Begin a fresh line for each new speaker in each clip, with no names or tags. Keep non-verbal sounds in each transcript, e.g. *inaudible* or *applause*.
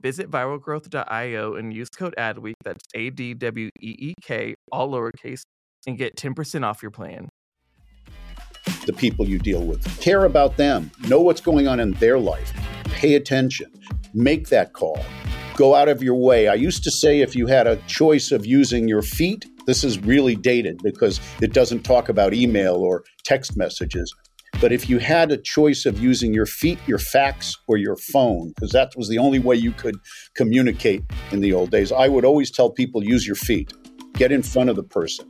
Visit viralgrowth.io and use code ADWEEK, that's A D W E E K, all lowercase, and get 10% off your plan.
The people you deal with, care about them, know what's going on in their life, pay attention, make that call, go out of your way. I used to say if you had a choice of using your feet, this is really dated because it doesn't talk about email or text messages. But if you had a choice of using your feet, your fax, or your phone, because that was the only way you could communicate in the old days, I would always tell people use your feet. Get in front of the person.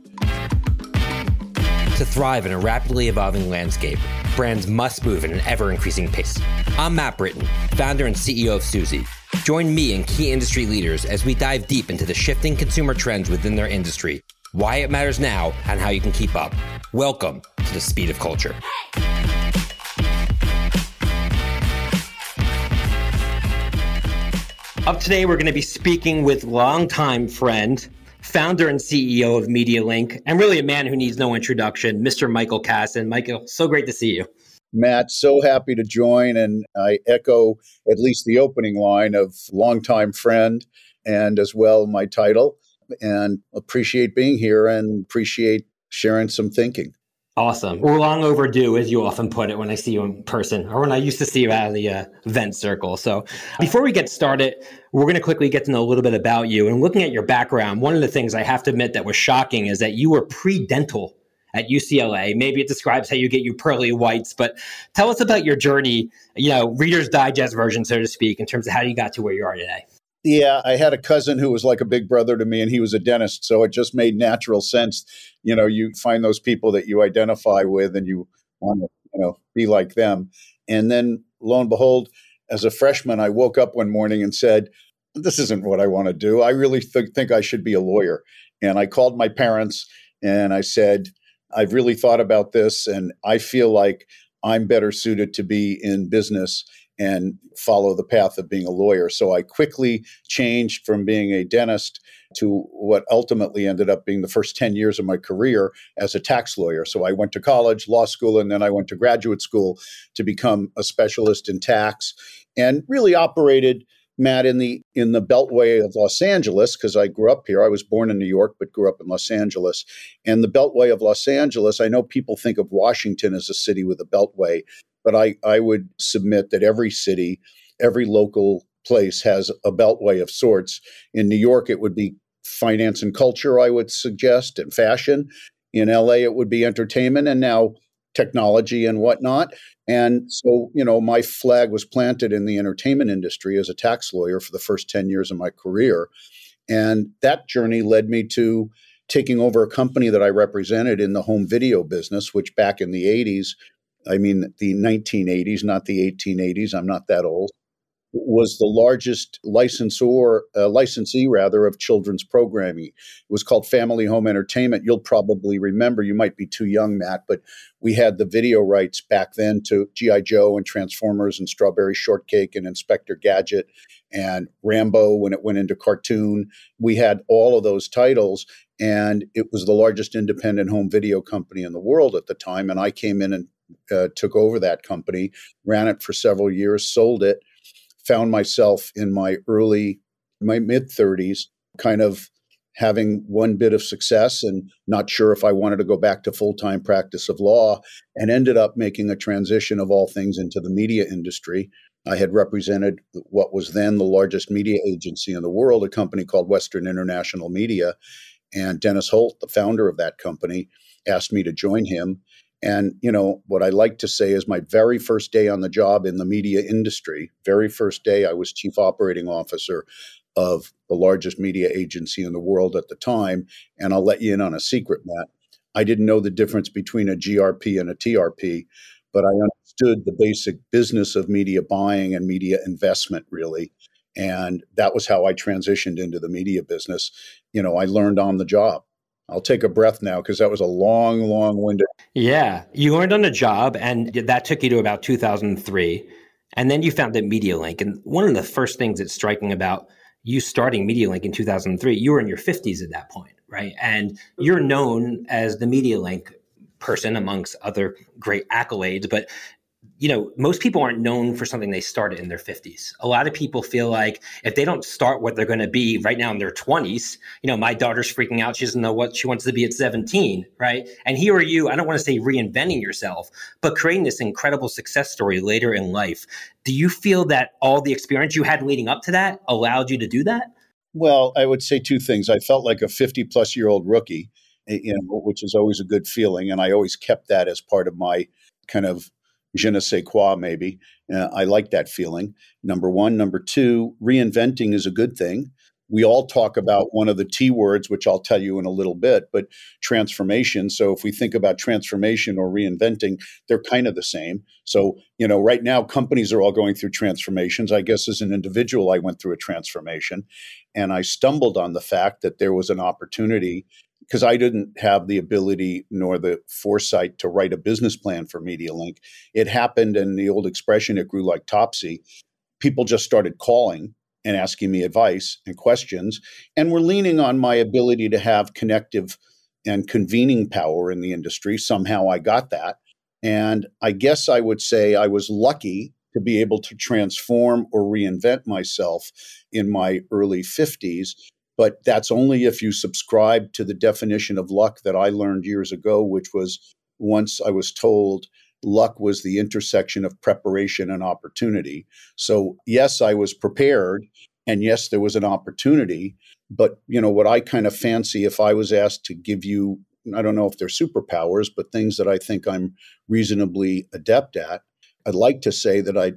To thrive in a rapidly evolving landscape, brands must move at an ever increasing pace. I'm Matt Britton, founder and CEO of Suzy. Join me and key industry leaders as we dive deep into the shifting consumer trends within their industry, why it matters now, and how you can keep up. Welcome to the speed of culture. Up today, we're going to be speaking with longtime friend, founder and CEO of MediaLink, and really a man who needs no introduction, Mr. Michael Kassan. Michael, so great to see you.
Matt, so happy to join. And I echo at least the opening line of longtime friend and as well my title. And appreciate being here and appreciate sharing some thinking.
Awesome. We're long overdue, as you often put it, when I see you in person or when I used to see you out of the uh, event circle. So, before we get started, we're going to quickly get to know a little bit about you. And looking at your background, one of the things I have to admit that was shocking is that you were pre dental at UCLA. Maybe it describes how you get your pearly whites, but tell us about your journey, you know, Reader's Digest version, so to speak, in terms of how you got to where you are today.
Yeah, I had a cousin who was like a big brother to me, and he was a dentist. So it just made natural sense. You know, you find those people that you identify with, and you want to, you know, be like them. And then, lo and behold, as a freshman, I woke up one morning and said, "This isn't what I want to do. I really th- think I should be a lawyer." And I called my parents and I said, "I've really thought about this, and I feel like I'm better suited to be in business." And follow the path of being a lawyer. So I quickly changed from being a dentist to what ultimately ended up being the first 10 years of my career as a tax lawyer. So I went to college, law school, and then I went to graduate school to become a specialist in tax and really operated Matt in the in the beltway of Los Angeles because I grew up here. I was born in New York but grew up in Los Angeles. And the beltway of Los Angeles, I know people think of Washington as a city with a beltway, but I, I would submit that every city, every local place has a beltway of sorts. In New York, it would be finance and culture, I would suggest, and fashion. In LA, it would be entertainment and now technology and whatnot. And so, you know, my flag was planted in the entertainment industry as a tax lawyer for the first 10 years of my career. And that journey led me to taking over a company that I represented in the home video business, which back in the 80s I mean, the 1980s, not the 1880s. I'm not that old. was the largest licensor, uh, licensee rather, of children's programming. It was called Family Home Entertainment. You'll probably remember, you might be too young, Matt, but we had the video rights back then to G.I. Joe and Transformers and Strawberry Shortcake and Inspector Gadget and Rambo when it went into cartoon. We had all of those titles, and it was the largest independent home video company in the world at the time. And I came in and uh, took over that company, ran it for several years, sold it found myself in my early, my mid 30s, kind of having one bit of success and not sure if I wanted to go back to full time practice of law, and ended up making a transition of all things into the media industry. I had represented what was then the largest media agency in the world, a company called Western International Media. And Dennis Holt, the founder of that company, asked me to join him. And, you know, what I like to say is my very first day on the job in the media industry, very first day, I was chief operating officer of the largest media agency in the world at the time. And I'll let you in on a secret, Matt. I didn't know the difference between a GRP and a TRP, but I understood the basic business of media buying and media investment, really. And that was how I transitioned into the media business. You know, I learned on the job. I'll take a breath now because that was a long, long window.
Yeah. You learned on the job, and that took you to about 2003. And then you founded MediaLink. And one of the first things that's striking about you starting MediaLink in 2003, you were in your 50s at that point, right? And you're known as the MediaLink person amongst other great accolades, but you know, most people aren't known for something they started in their 50s. A lot of people feel like if they don't start what they're going to be right now in their 20s, you know, my daughter's freaking out. She doesn't know what she wants to be at 17, right? And here are you, I don't want to say reinventing yourself, but creating this incredible success story later in life. Do you feel that all the experience you had leading up to that allowed you to do that?
Well, I would say two things. I felt like a 50 plus year old rookie, eh, you know, which is always a good feeling. And I always kept that as part of my kind of je ne sais quoi, maybe. Uh, I like that feeling. Number one. Number two, reinventing is a good thing. We all talk about one of the T words, which I'll tell you in a little bit, but transformation. So if we think about transformation or reinventing, they're kind of the same. So, you know, right now companies are all going through transformations. I guess as an individual, I went through a transformation and I stumbled on the fact that there was an opportunity because I didn't have the ability nor the foresight to write a business plan for MediaLink. It happened, and the old expression, it grew like topsy. People just started calling and asking me advice and questions, and were leaning on my ability to have connective and convening power in the industry. Somehow I got that. And I guess I would say I was lucky to be able to transform or reinvent myself in my early 50s but that's only if you subscribe to the definition of luck that I learned years ago, which was once I was told luck was the intersection of preparation and opportunity. So, yes, I was prepared, and yes, there was an opportunity. But, you know, what I kind of fancy if I was asked to give you, I don't know if they're superpowers, but things that I think I'm reasonably adept at, I'd like to say that I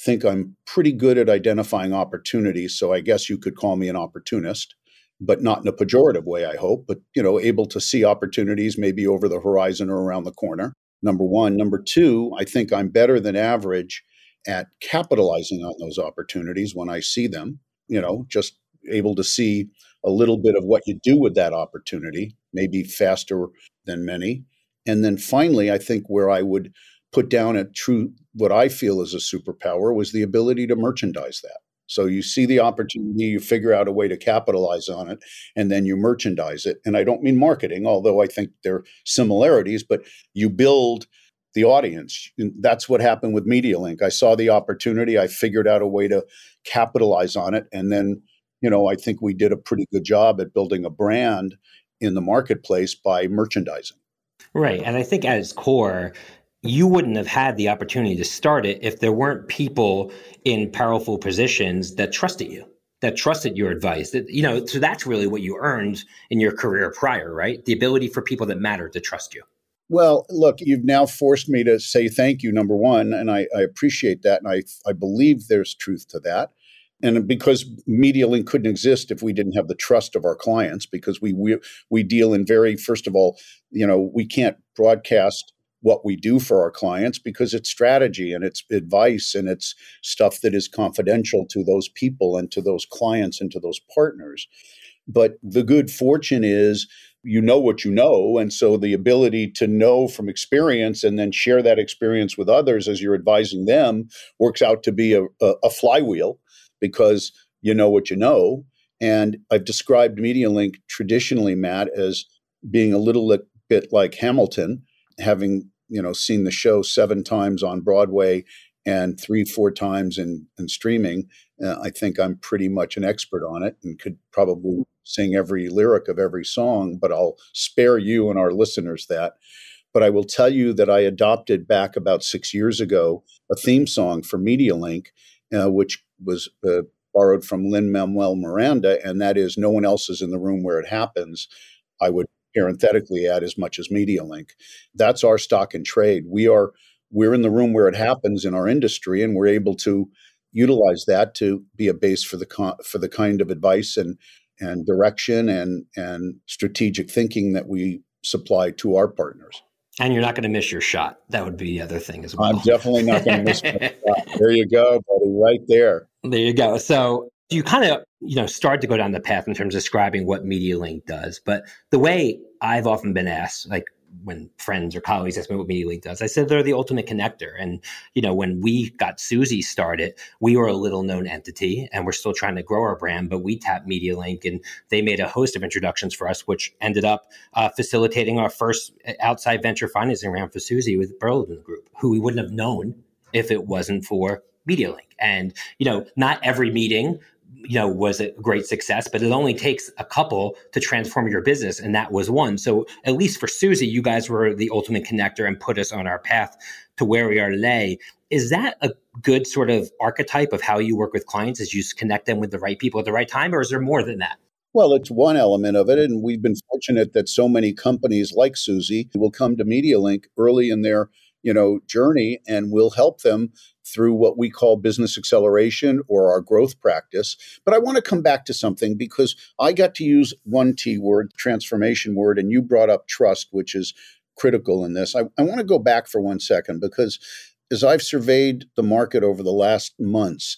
think I'm pretty good at identifying opportunities. So I guess you could call me an opportunist but not in a pejorative way, I hope, but you know, able to see opportunities maybe over the horizon or around the corner. Number one. Number two, I think I'm better than average at capitalizing on those opportunities when I see them, you know, just able to see a little bit of what you do with that opportunity, maybe faster than many. And then finally, I think where I would put down a true, what I feel is a superpower was the ability to merchandise that. So you see the opportunity, you figure out a way to capitalize on it, and then you merchandise it. And I don't mean marketing, although I think there are similarities, but you build the audience. That's what happened with MediaLink. I saw the opportunity, I figured out a way to capitalize on it, and then you know I think we did a pretty good job at building a brand in the marketplace by merchandising.
Right, and I think at its core, you wouldn't have had the opportunity to start it if there weren't people in powerful positions that trusted you that trusted your advice that you know so that's really what you earned in your career prior right? The ability for people that matter to trust you.
Well look you've now forced me to say thank you number one and i, I appreciate that and I, I believe there's truth to that. And because MediaLink couldn't exist if we didn't have the trust of our clients because we, we we deal in very first of all you know we can't broadcast what we do for our clients because it's strategy and it's advice and it's stuff that is confidential to those people and to those clients and to those partners. But the good fortune is you know what you know. And so the ability to know from experience and then share that experience with others as you're advising them works out to be a, a, a flywheel because you know what you know. And I've described MediaLink traditionally, Matt, as being a little bit like Hamilton, having you know seen the show seven times on Broadway and three, four times in, in streaming. Uh, I think I'm pretty much an expert on it and could probably sing every lyric of every song, but I'll spare you and our listeners that. But I will tell you that I adopted back about six years ago a theme song for MediaLink, uh, which was uh, borrowed from Lin Manuel Miranda, and that is No One Else is in the Room Where It Happens. I would parenthetically add as much as MediaLink. That's our stock and trade. We are we're in the room where it happens in our industry, and we're able to utilize that to be a base for the for the kind of advice and and direction and and strategic thinking that we supply to our partners.
And you're not going to miss your shot. That would be the other thing as well.
I'm definitely not going to miss my *laughs* shot. There you go, buddy, right there.
There you go. So you kind of you know start to go down the path in terms of describing what MediaLink does, but the way I've often been asked, like when friends or colleagues ask me what MediaLink does, I said they're the ultimate connector. And you know, when we got Suzy started, we were a little known entity, and we're still trying to grow our brand. But we tapped MediaLink, and they made a host of introductions for us, which ended up uh, facilitating our first outside venture financing round for Suzy with Berlin Group, who we wouldn't have known if it wasn't for MediaLink. And you know, not every meeting you know was a great success but it only takes a couple to transform your business and that was one so at least for Suzy you guys were the ultimate connector and put us on our path to where we are today is that a good sort of archetype of how you work with clients is you connect them with the right people at the right time or is there more than that
well, it's one element of it. And we've been fortunate that so many companies like Suzy will come to MediaLink early in their you know journey and we'll help them through what we call business acceleration or our growth practice. But i want to come back to something because i got to use one t word transformation word and you brought up trust which is critical in this. I, I want to go back for one second because as i've surveyed the market over the last months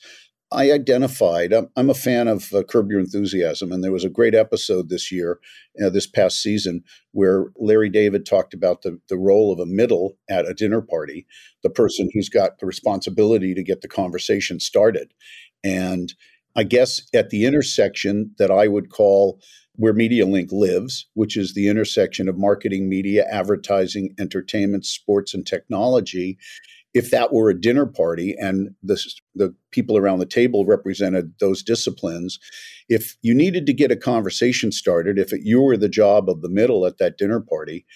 I identified. I'm, I'm, a fan of uh, Curb Your Enthusiasm, and there was a great episode this year, uh, this past season, where Larry David talked about the the role of a middle at a dinner party, the person who's got the responsibility to get the conversation started, and I guess at the intersection that I would call where MediaLink lives, which is the intersection of marketing, media, advertising, entertainment, sports, and technology if that were a dinner party and the, the people around the table represented those disciplines, if you needed to get a conversation started, if it, you were the job of the middle at that dinner party,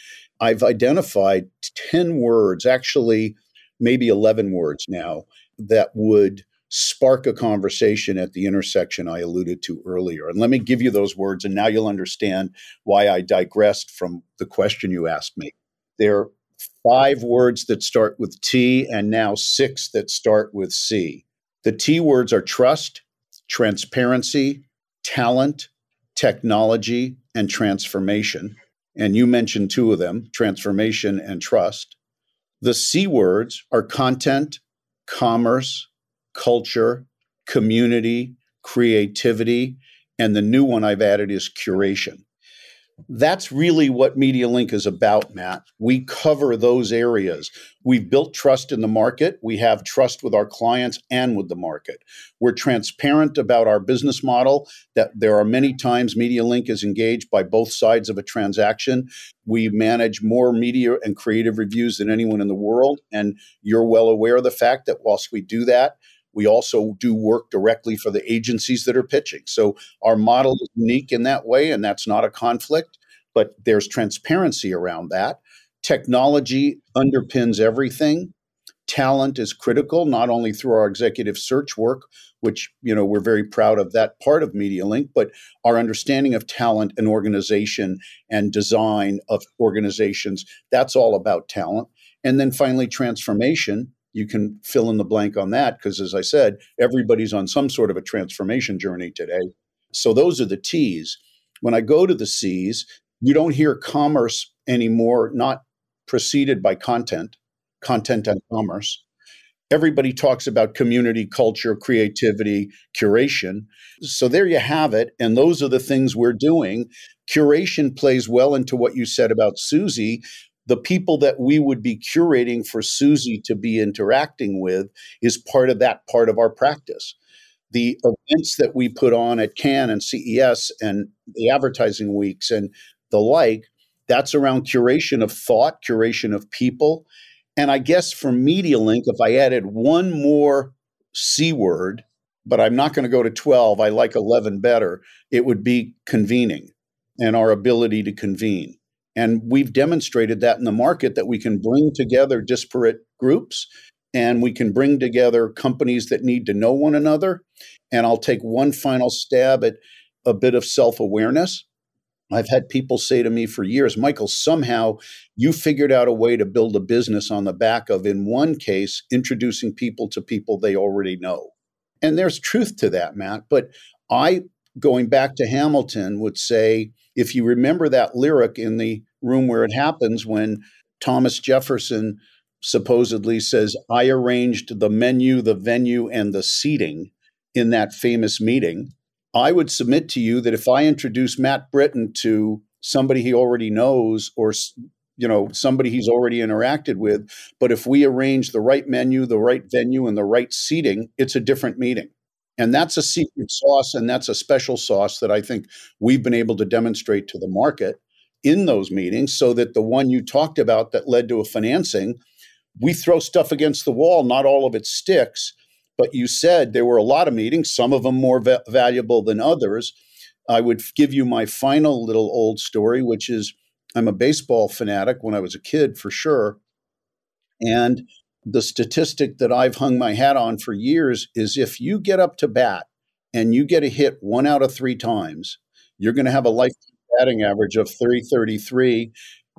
I've identified 10 words, actually, maybe 11 words now, that would spark a conversation at the intersection I alluded to earlier. And let me give you those words, and now you'll understand why I digressed from the question you asked me. They're five words that start with T and now six that start with C. The T words are trust, transparency, talent, technology, and transformation. And you mentioned two of them transformation and trust. The C words are content, commerce, culture, community, creativity, and the new one I've added is curation that's really what MediaLink is about, Matt. We cover those areas. We've built trust in the market. We have trust with our clients and with the market. We're transparent about our business model, that there are many times MediaLink is engaged by both sides of a transaction. We manage more media and creative reviews than anyone in the world. And you're well aware of the fact that whilst we do that, we also do work directly for the agencies that are pitching. So our model is unique in that way, and that's not a conflict, but there's transparency around that. Technology underpins everything. Talent is critical, not only through our executive search work, which you know we're very proud of that part of MediaLink, but our understanding of talent and organization and design of organizations. That's all about talent. And then finally, transformation you can fill in the blank on that because, as I said, everybody's on some sort of a transformation journey today. So those are the T's. When I go to the C's, you don't hear commerce anymore, not preceded by content, content and commerce. Everybody talks about community, culture, creativity, curation. So there you have it. And those are the things we're doing. Curation plays well into what you said about Suzy. The people that we would be curating for Suzy to be interacting with is part of that part of our practice the events that we put on at Cannes and CES and the advertising weeks and the like, that's around curation of thought, curation of people. And I guess for MediaLink, if I added one more C word, but I'm not going to go to 12, I like 11 better, it would be convening and our ability to convene. And we've demonstrated that in the market that we can bring together disparate groups and we can bring together companies that need to know one another. And I'll take one final stab at a bit of self awareness. I've had people say to me for years, Michael, somehow you figured out a way to build a business on the back of, in one case, introducing people to people they already know. And there's truth to that, Matt. But I, going back to Hamilton, would say if you remember that lyric in the room where it happens when Thomas Jefferson supposedly says, I arranged the menu, the venue, and the seating in that famous meeting. I would submit to you that if I introduce Matt Britton to somebody he already knows or you know somebody he's already interacted with but if we arrange the right menu the right venue and the right seating it's a different meeting and that's a secret sauce and that's a special sauce that i think we've been able to demonstrate to the market in those meetings so that the one you talked about that led to a financing we throw stuff against the wall. Not all of it sticks. But you said there were a lot of meetings, some of them more va- valuable than others. I would give you my final little old story, which is I'm a baseball fanatic when I was a kid, for sure. And the statistic that I've hung my hat on for years is if you get up to bat and you get a hit one out of three times, you're going to have a lifetime batting average of 333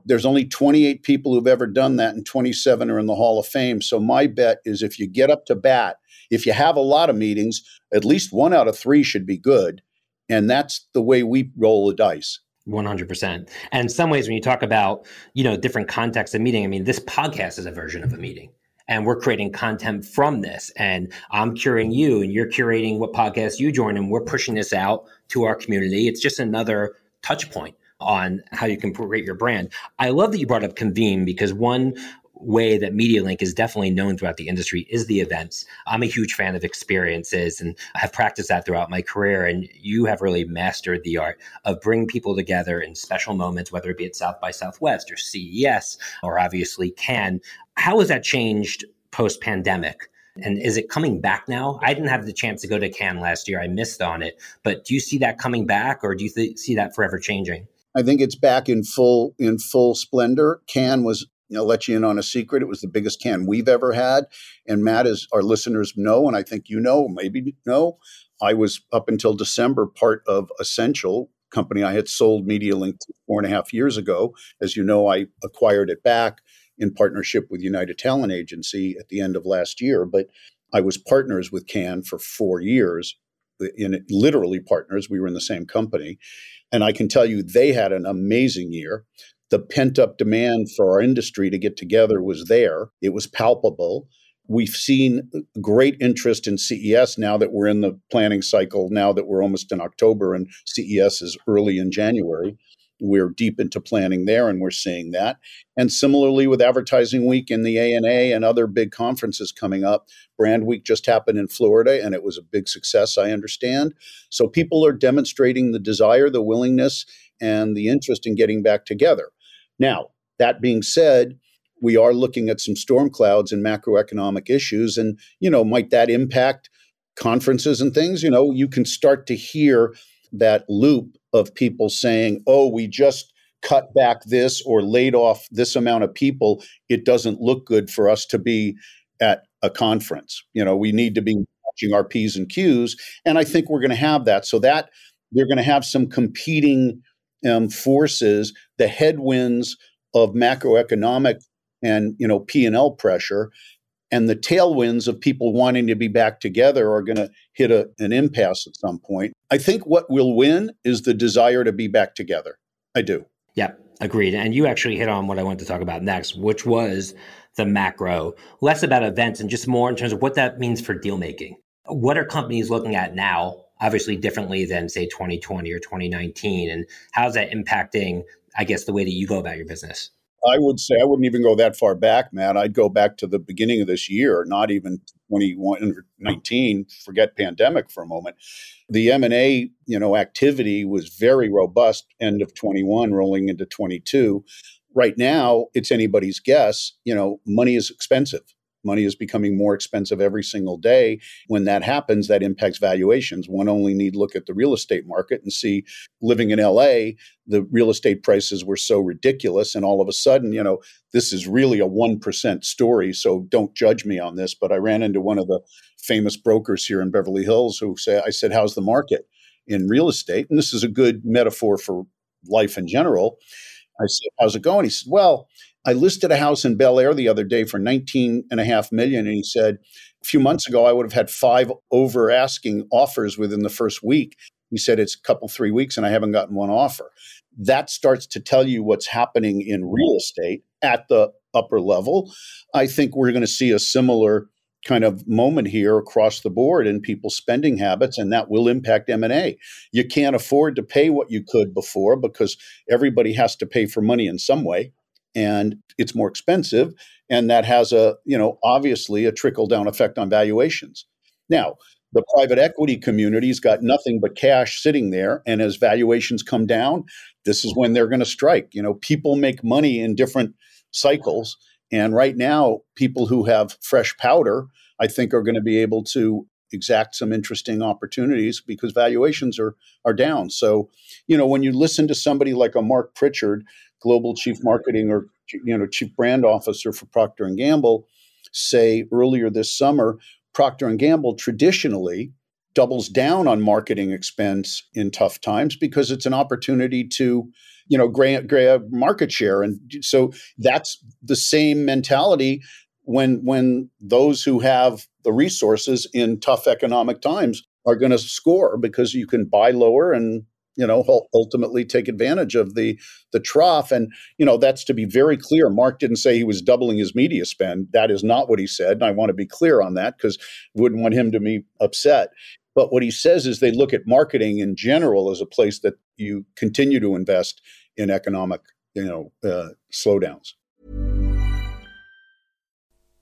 there's only 28 people who've ever done that, and 27 are in the Hall of Fame. So my bet is if you get up to bat, if you have a lot of meetings, at least one out of three should be good. And that's the way we roll the dice.
100%. And in some ways, when you talk about, you know, different contexts of meeting, I mean, this podcast is a version of a meeting and we're creating content from this and i'm curating you and you're curating what podcast you join and we're pushing this out to our community it's just another touch point on how you can create your brand. I love that you brought up Convene because one way that MediaLink is definitely known throughout the industry is the events. I'm a huge fan of experiences and I have practiced that throughout my career. And you have really mastered the art of bringing people together in special moments, whether it be at South by Southwest or CES or obviously Cannes. How has that changed post pandemic? And is it coming back now? I didn't have the chance to go to Cannes last year. I missed on it. But do you see that coming back or do you th- see that forever changing?
I think it's back in full in full splendor. Cannes was you know, let you in on a secret. It was the biggest Cannes we've ever had. And Matt, as our listeners know, and I think you know, maybe know, I was up until December part of Ascential company. I had sold MediaLink four and a half years ago. As you know, I acquired it back in partnership with United Talent Agency at the end of last year. But I was partners with Cannes for four years, in literally partners. We were in the same company. And I can tell you, they had an amazing year. The pent up demand for our industry to get together was there, it was palpable. We've seen great interest in CES now that we're in the planning cycle, now that we're almost in October and CES is early in January. We're deep into planning there and we're seeing that. And similarly with Advertising Week and the ANA and other big conferences coming up, Brand Week just happened in Florida and it was a big success, I understand. So people are demonstrating the desire, the willingness, and the interest in getting back together. Now, that being said, we are looking at some storm clouds and macroeconomic issues. And, you know, might that impact conferences and things? You know, you can start to hear that loop of people saying, oh, we just cut back this or laid off this amount of people, it doesn't look good for us to be at a conference. You know, we need to be watching our P's and Q's. And I think we're going to have that. So that they're going to have some competing um, forces, the headwinds of macroeconomic and you know P&L pressure and the tailwinds of people wanting to be back together are going to hit a, an impasse at some point. I think what will win is the desire to be back together. I do.
Yeah. agreed. And you actually hit on what I wanted to talk about next, which was the macro, less about events and just more in terms of what that means for deal making. What are companies looking at now, obviously differently than, say, 2020 or 2019? And how's that impacting, I guess, the way that you go about your business?
I would say I wouldn't even go that far back, Matt. I'd go back to the beginning of this year, not even 2019. Forget pandemic for a moment. The M and A, you know, activity was very robust. End of 21, rolling into 22. Right now, it's anybody's guess. You know, money is expensive. Money is becoming more expensive every single day. When that happens, that impacts valuations. One only need look at the real estate market and see living in LA, the real estate prices were so ridiculous. And all of a sudden, you know, this is really a 1% story. So don't judge me on this. But I ran into one of the famous brokers here in Beverly Hills who said, I said, How's the market in real estate? And this is a good metaphor for life in general. I said, How's it going? He said, Well, I listed a house in Bel Air the other day for 19 and a half million. And he said, a few months ago, I would have had five over asking offers within the first week. He said, it's a couple, three weeks, and I haven't gotten one offer. That starts to tell you what's happening in real estate at the upper level. I think we're going to see a similar kind of moment here across the board in people's spending habits and that will impact m&a you can't afford to pay what you could before because everybody has to pay for money in some way and it's more expensive and that has a you know obviously a trickle down effect on valuations. Now the private equity community's got nothing but cash sitting there and as valuations come down this is when they're going to strike. You know people make money in different cycles and right now people who have fresh powder i think are going to be able to exact some interesting opportunities because valuations are are down. So you know when you listen to somebody like a Marc Pritchard global chief marketing or you know chief brand officer for Procter and Gamble say earlier this summer Procter and Gamble traditionally doubles down on marketing expense in tough times because it's an opportunity to you know grab, grab market share. And so that's the same mentality when when those who have the resources in tough economic times are going to score because you can buy lower and you know ultimately take advantage of the the trough. And you know that's to be very clear. Marc didn't say he was doubling his media spend. That is not what he said and i want to be clear on that because wouldn't want him to be upset. But what he says is they look at marketing in general as a place that you continue to invest in economic you know uh, slowdowns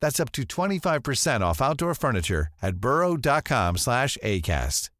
That's up to 25% off outdoor furniture at burrow.com slash ACAST.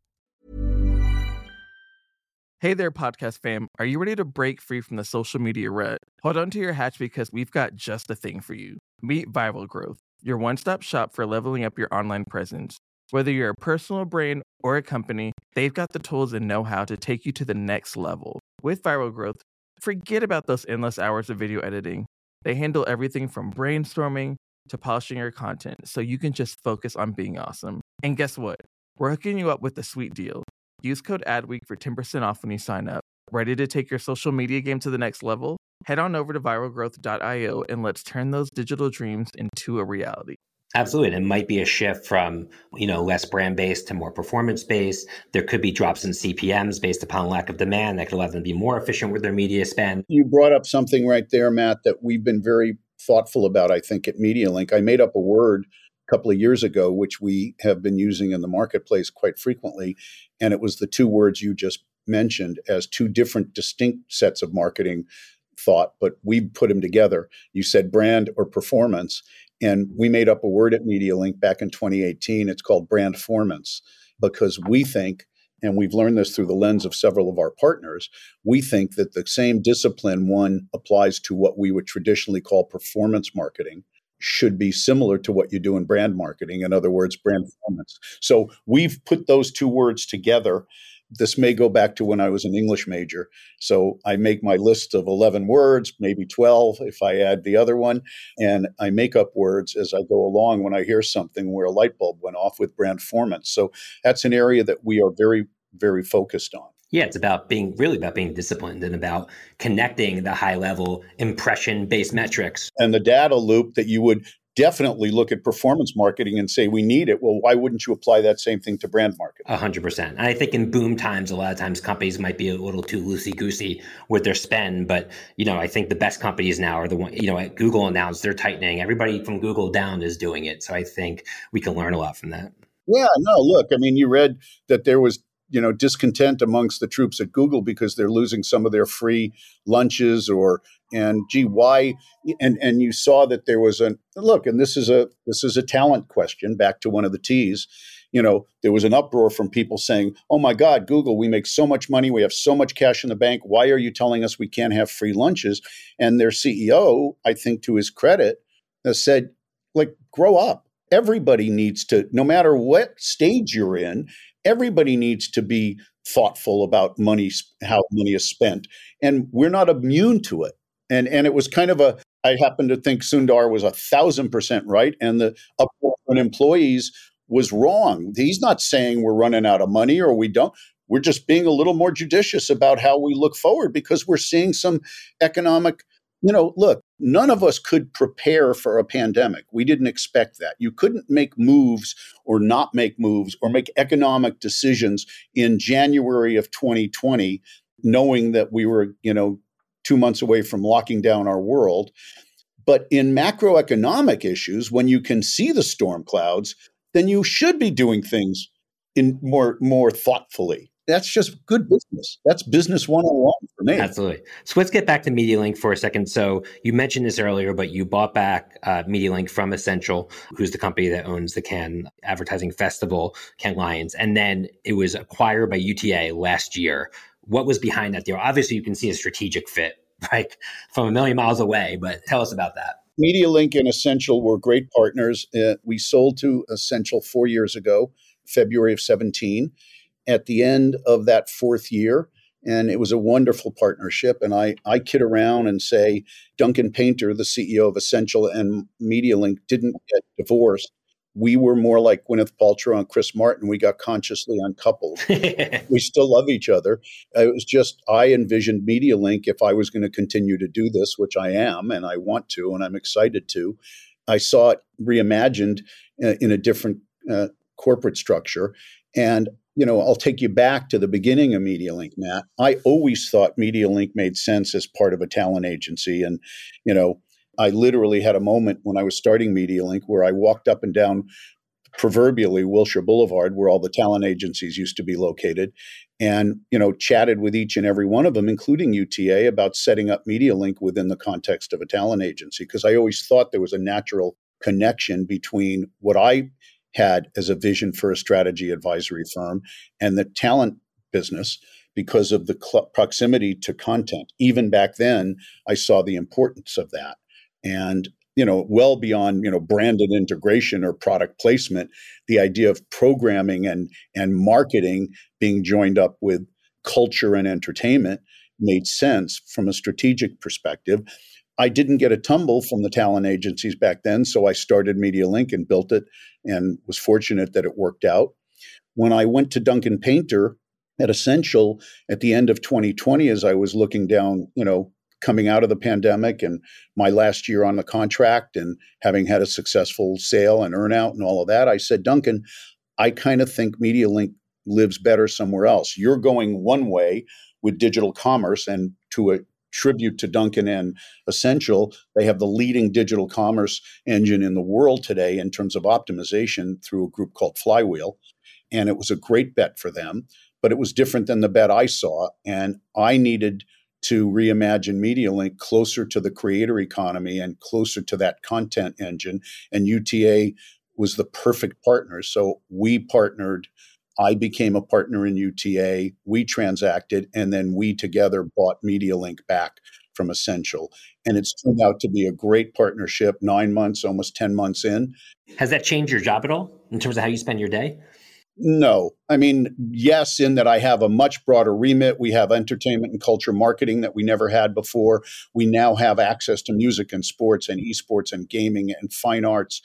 Hey there, podcast fam. Are you ready to break free from the social media rut? Hold on to your hatch because we've got just the thing for you. Meet Viral Growth, your one stop shop for leveling up your online presence. Whether you're a personal brand or a company, they've got the tools and know how to take you to the next level. With Viral Growth, forget about those endless hours of video editing. They handle everything from brainstorming to polishing your content so you can just focus on being awesome. And guess what? We're hooking you up with a sweet deal. Use code ADWEEK for 10% off when you sign up. Ready to take your social media game to the next level? Head on over to viralgrowth.io and let's turn those digital dreams into a reality.
Absolutely. And it might be a shift from, you know, less brand based to more performance based. There could be drops in CPMs based upon lack of demand that could allow them to be more efficient with their media spend.
You brought up something right there, Matt, that we've been very thoughtful about, I think, at MediaLink. I made up a word a couple of years ago, which we have been using in the marketplace quite frequently. And it was the two words you just mentioned as two different distinct sets of marketing thought, but we put them together. You said brand or performance. And we made up a word at MediaLink back in 2018. It's called brand brandformance because we think, and we've learned this through the lens of several of our partners, we think that the same discipline one applies to what we would traditionally call performance marketing should be similar to what you do in brand marketing. In other words, brand performance. So we've put those two words together this may go back to when I was an English major. So I make my list of 11 words, maybe 12 if I add the other one. And I make up words as I go along when I hear something where a light bulb went off with brandformance. So that's an area that we are very, very focused on.
Yeah, it's about being really about being disciplined and about connecting the high level impression based metrics.
And the data loop that you would definitely look at performance marketing and say we need it. Well, why wouldn't you apply that same thing to brand marketing?
A hundred percent. I think in boom times, a lot of times companies might be a little too loosey goosey with their spend. But you know, I think the best companies now are the one. You know, Google announced they're tightening. Everybody from Google down is doing it. So I think we can learn a lot from that.
Yeah. No. Look. I mean, you read that there was you know discontent amongst the troops at Google because they're losing some of their free lunches or and gee why and and you saw that there was a look and this is a this is a talent question back to one of the T's you know there was an uproar from people saying oh my god Google we make so much money we have so much cash in the bank why are you telling us we can't have free lunches? And their CEO I think to his credit has said like grow up. Everybody needs to no matter what stage you're in everybody needs to be thoughtful about money, how money is spent, and we're not immune to it. And and it was kind of a. I happen to think Sundar was a thousand percent right, and the upfront employees was wrong. He's not saying we're running out of money or we don't. We're just being a little more judicious about how we look forward because we're seeing some economic you know, look, none of us could prepare for a pandemic. We didn't expect that. You couldn't make moves or not make moves or make economic decisions in January of 2020, knowing that we were, you know, two months away from locking down our world. But in macroeconomic issues, when you can see the storm clouds, then you should be doing things in more more thoughtfully that's just good business. That's business one on one for me.
Absolutely. So let's get back to MediaLink for a second. So you mentioned this earlier, but you bought back uh, MediaLink from Ascential, who's the company that owns the Cannes Advertising Festival, Cannes Lions, and then it was acquired by UTA last year. What was behind that deal? Obviously, you can see a strategic fit, *laughs* like from a million miles away. But tell us about that.
MediaLink and Ascential were great partners. Uh, we sold to Ascential four years ago, February of 17 at the end of that fourth year. And it was a wonderful partnership. And I, I kid around and say Duncan Painter, the CEO of Ascential and MediaLink, didn't get divorced. We were more like Gwyneth Paltrow and Chris Martin. We got consciously uncoupled. *laughs* we still love each other. It was just, I envisioned MediaLink if I was going to continue to do this, which I am, and I want to, and I'm excited to. I saw it reimagined uh, in a different uh, corporate structure. And you know, I'll take you back to the beginning of MediaLink, Matt. I always thought MediaLink made sense as part of a talent agency. And, you know, I literally had a moment when I was starting MediaLink where I walked up and down proverbially Wilshire Boulevard, where all the talent agencies used to be located, and you know, chatted with each and every one of them, including UTA, about setting up MediaLink within the context of a talent agency. Because I always thought there was a natural connection between what I had as a vision for a strategy advisory firm and the talent business because of the cl- proximity to content. Even back then, I saw the importance of that. And you know, well beyond you know branded integration or product placement, the idea of programming and and marketing being joined up with culture and entertainment made sense from a strategic perspective. I didn't get a tumble from the talent agencies back then, so I started MediaLink and built it and was fortunate that it worked out. When I went to Duncan Painter at Ascential at the end of 2020, as I was looking down, you know, coming out of the pandemic and my last year on the contract and having had a successful sale and earnout and all of that, I said, Duncan, I kind of think MediaLink lives better somewhere else. You're going one way with digital commerce, and to a tribute to Duncan and Ascential, they have the leading digital commerce engine in the world today in terms of optimization through a group called Flywheel. And it was a great bet for them but it was different than the bet I saw. And I needed to reimagine MediaLink closer to the creator economy and closer to that content engine. And UTA was the perfect partner. So we partnered. I became a partner in UTA. We transacted, and then we together bought MediaLink back from Ascential. And it's turned out to be a great partnership, nine months, almost 10 months in.
Has that changed your job at all in terms of how you spend your day?
No. I mean, yes, in that I have a much broader remit. We have entertainment and culture marketing that we never had before. We now have access to music and sports and esports and gaming and fine arts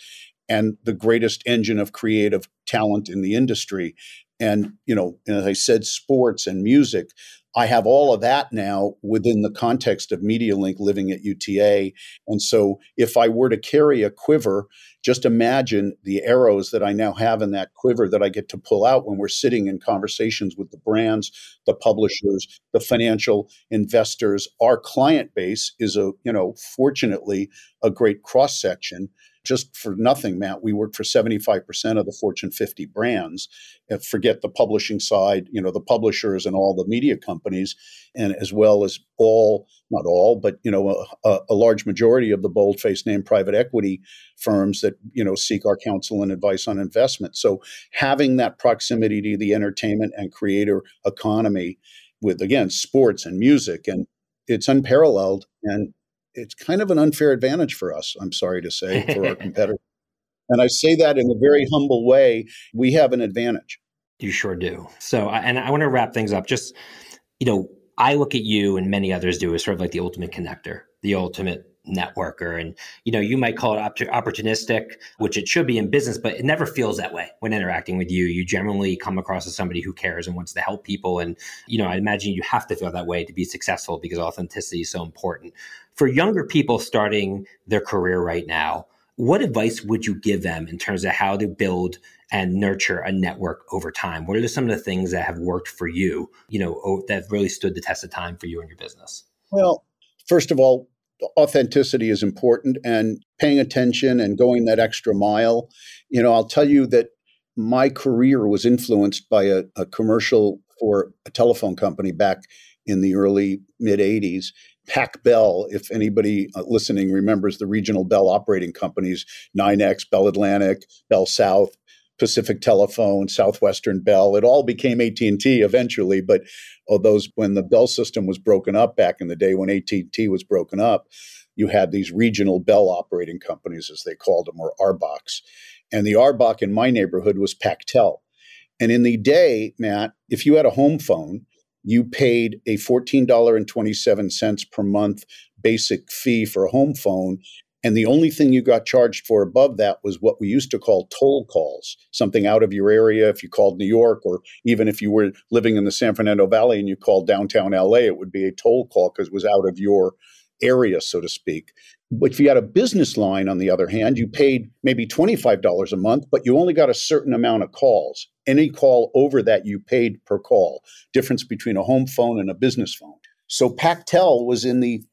and the greatest engine of creative talent in the industry. And, you know, as I said, sports and music. I have all of that now within the context of MediaLink living at UTA. And so if I were to carry a quiver, just imagine the arrows that I now have in that quiver that I get to pull out when we're sitting in conversations with the brands, the publishers, the financial investors. Our client base is a, you know, fortunately a great cross section just for nothing, Matt, we work for 75% of the Fortune 50 brands. Uh, forget the publishing side, you know, the publishers and all the media companies, and as well as all, not all, but, you know, a, a large majority of the bold faced name private equity firms that, you know, seek our counsel and advice on investment. So having that proximity to the entertainment and creator economy with, again, sports and music and it's unparalleled and it's kind of an unfair advantage for us, I'm sorry to say, for our *laughs* competitors. And I say that in a very humble way. We have an advantage.
You sure do. So, and I want to wrap things up. Just, you know, I look at you and many others do as sort of like the ultimate connector, the ultimate networker. And you know you might call it op- opportunistic which it should be in business but it never feels that way when interacting with you. You generally come across as somebody who cares and wants to help people. And you know i imagine you have to feel that way to be successful because authenticity is so important. For younger people starting their career right now what advice would you give them in terms of how to build and nurture a network over time? What are some of the things that have worked for you you know that really stood the test of time for you and your business?
Well first of all authenticity is important and paying attention and going that extra mile. You know, I'll tell you that my career was influenced by a, a commercial for a telephone company back in the early mid 80s. Pac Bell, if anybody uh, listening remembers the regional Bell operating companies, NYNEX, Bell Atlantic, Bell South, Pacific Telephone, Southwestern Bell. It all became AT&T eventually, but oh, those when the Bell system was broken up back in the day when AT&T was broken up, you had these regional Bell operating companies as they called them or RBOCs. And the RBOC in my neighborhood was Pactel. And in the day, Matt, if you had a home phone, you paid a $14.27 per month basic fee for a home phone and the only thing you got charged for above that was what we used to call toll calls, something out of your area. If you called New York, or even if you were living in the San Fernando Valley and you called downtown LA, it would be a toll call because it was out of your area, so to speak. But if you had a business line, on the other hand, you paid maybe $25 a month, but you only got a certain amount of calls. Any call over that you paid per call, difference between a home phone and a business phone. So Pactel was in the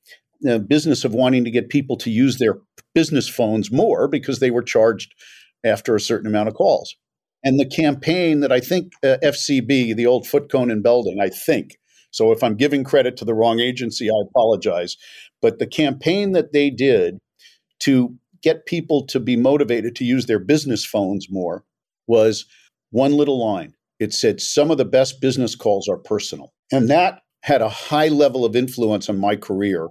the business of wanting to get people to use their business phones more because they were charged after a certain amount of calls. And the campaign that I think uh, FCB, the old Foote Cone and Belding, I think. So if I'm giving credit to the wrong agency, I apologize. But the campaign that they did to get people to be motivated to use their business phones more was one little line. It said, Some of the best business calls are personal. And that had a high level of influence on my career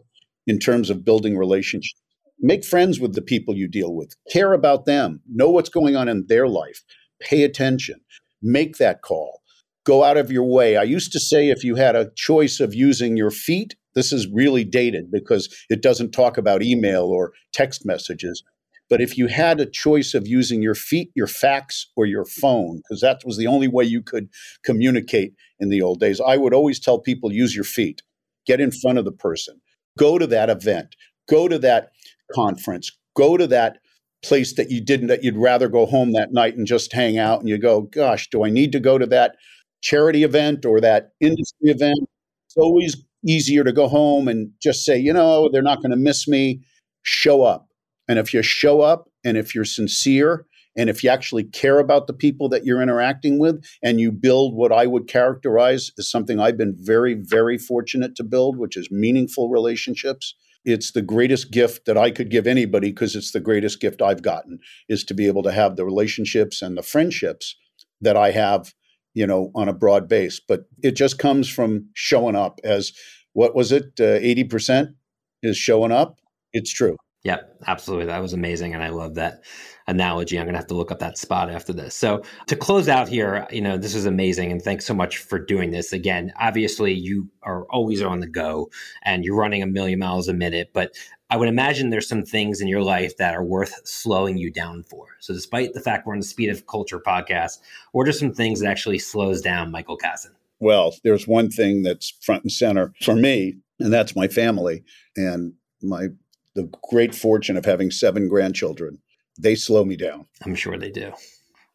in terms of building relationships. Make friends with the people you deal with, care about them, know what's going on in their life, pay attention, make that call, go out of your way. I used to say if you had a choice of using your feet, this is really dated because it doesn't talk about email or text messages. But if you had a choice of using your feet, your fax, or your phone, because that was the only way you could communicate in the old days, I would always tell people use your feet, get in front of the person, go to that event, go to that conference, go to that place that you didn't that you'd rather go home that night and just hang out and you go gosh do i need to go to that charity event or that industry event? It's always easier to go home and just say you know they're not going to miss me. Show up. And if you show up and if you're sincere and if you actually care about the people that you're interacting with and you build what I would characterize as something I've been very, very fortunate to build, which is meaningful relationships, it's the greatest gift that I could give anybody because it's the greatest gift I've gotten is to be able to have the relationships and the friendships that I have, you know, on a broad base. But it just comes from showing up as what was it? Uh, 80% is showing up. It's true.
Yep, absolutely. That was amazing. And I love that analogy. I'm going to have to look up that spot after this. So, to close out here, you know, this is amazing. And thanks so much for doing this. Again, obviously, you are always on the go and you're running a million miles a minute. But I would imagine there's some things in your life that are worth slowing you down for. So, despite the fact we're on the Speed of Culture podcast, what are some things that actually slows down Michael Kassan?
Well, there's one thing that's front and center for me, and that's my family. And my the great fortune of having seven grandchildren. They slow me down.
I'm sure they do.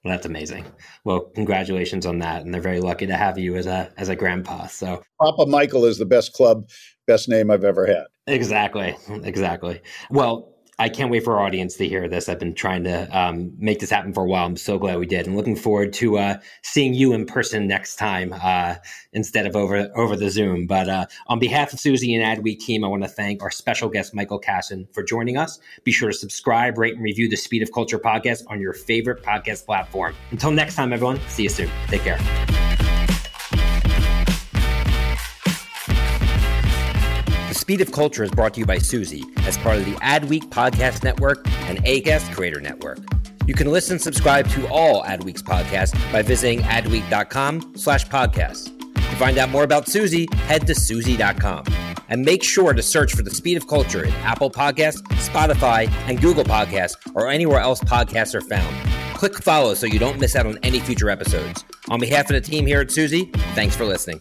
Well, that's amazing. Well, congratulations on that, and they're very lucky to have you as a as a grandpa. So,
Papa Michael is the best club, best name I've ever had.
Exactly, exactly. Well, I can't wait for our audience to hear this. I've been trying to um, make this happen for a while. I'm so glad we did, and looking forward to uh, seeing you in person next time uh, instead of over over the Zoom. But uh, on behalf of Suzy and Adweek team, I want to thank our special guest Michael Kassan for joining us. Be sure to subscribe, rate, and review the Speed of Culture podcast on your favorite podcast platform. Until next time, everyone. See you soon. Take care. Speed of Culture is brought to you by Suzy as part of the Adweek Podcast Network and ACAST Creator Network. You can listen and subscribe to all Adweek's podcasts by visiting adweek.com slash podcasts. To find out more about Suzy, head to Suzy.com. And make sure to search for the Speed of Culture in Apple Podcasts, Spotify, and Google Podcasts, or anywhere else podcasts are found. Click follow so you don't miss out on any future episodes. On behalf of the team here at Suzy, thanks for listening.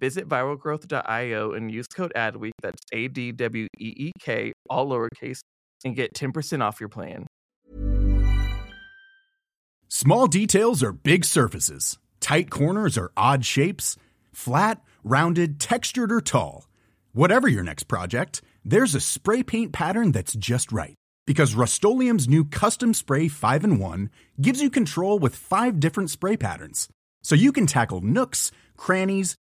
Visit viralgrowth.io and use code ADWEEK, that's A D W E E K, all lowercase, and get 10% off your plan.
Small details are big surfaces, tight corners are odd shapes, flat, rounded, textured, or tall. Whatever your next project, there's a spray paint pattern that's just right. Because Rust new Custom Spray 5 in 1 gives you control with five different spray patterns. So you can tackle nooks, crannies,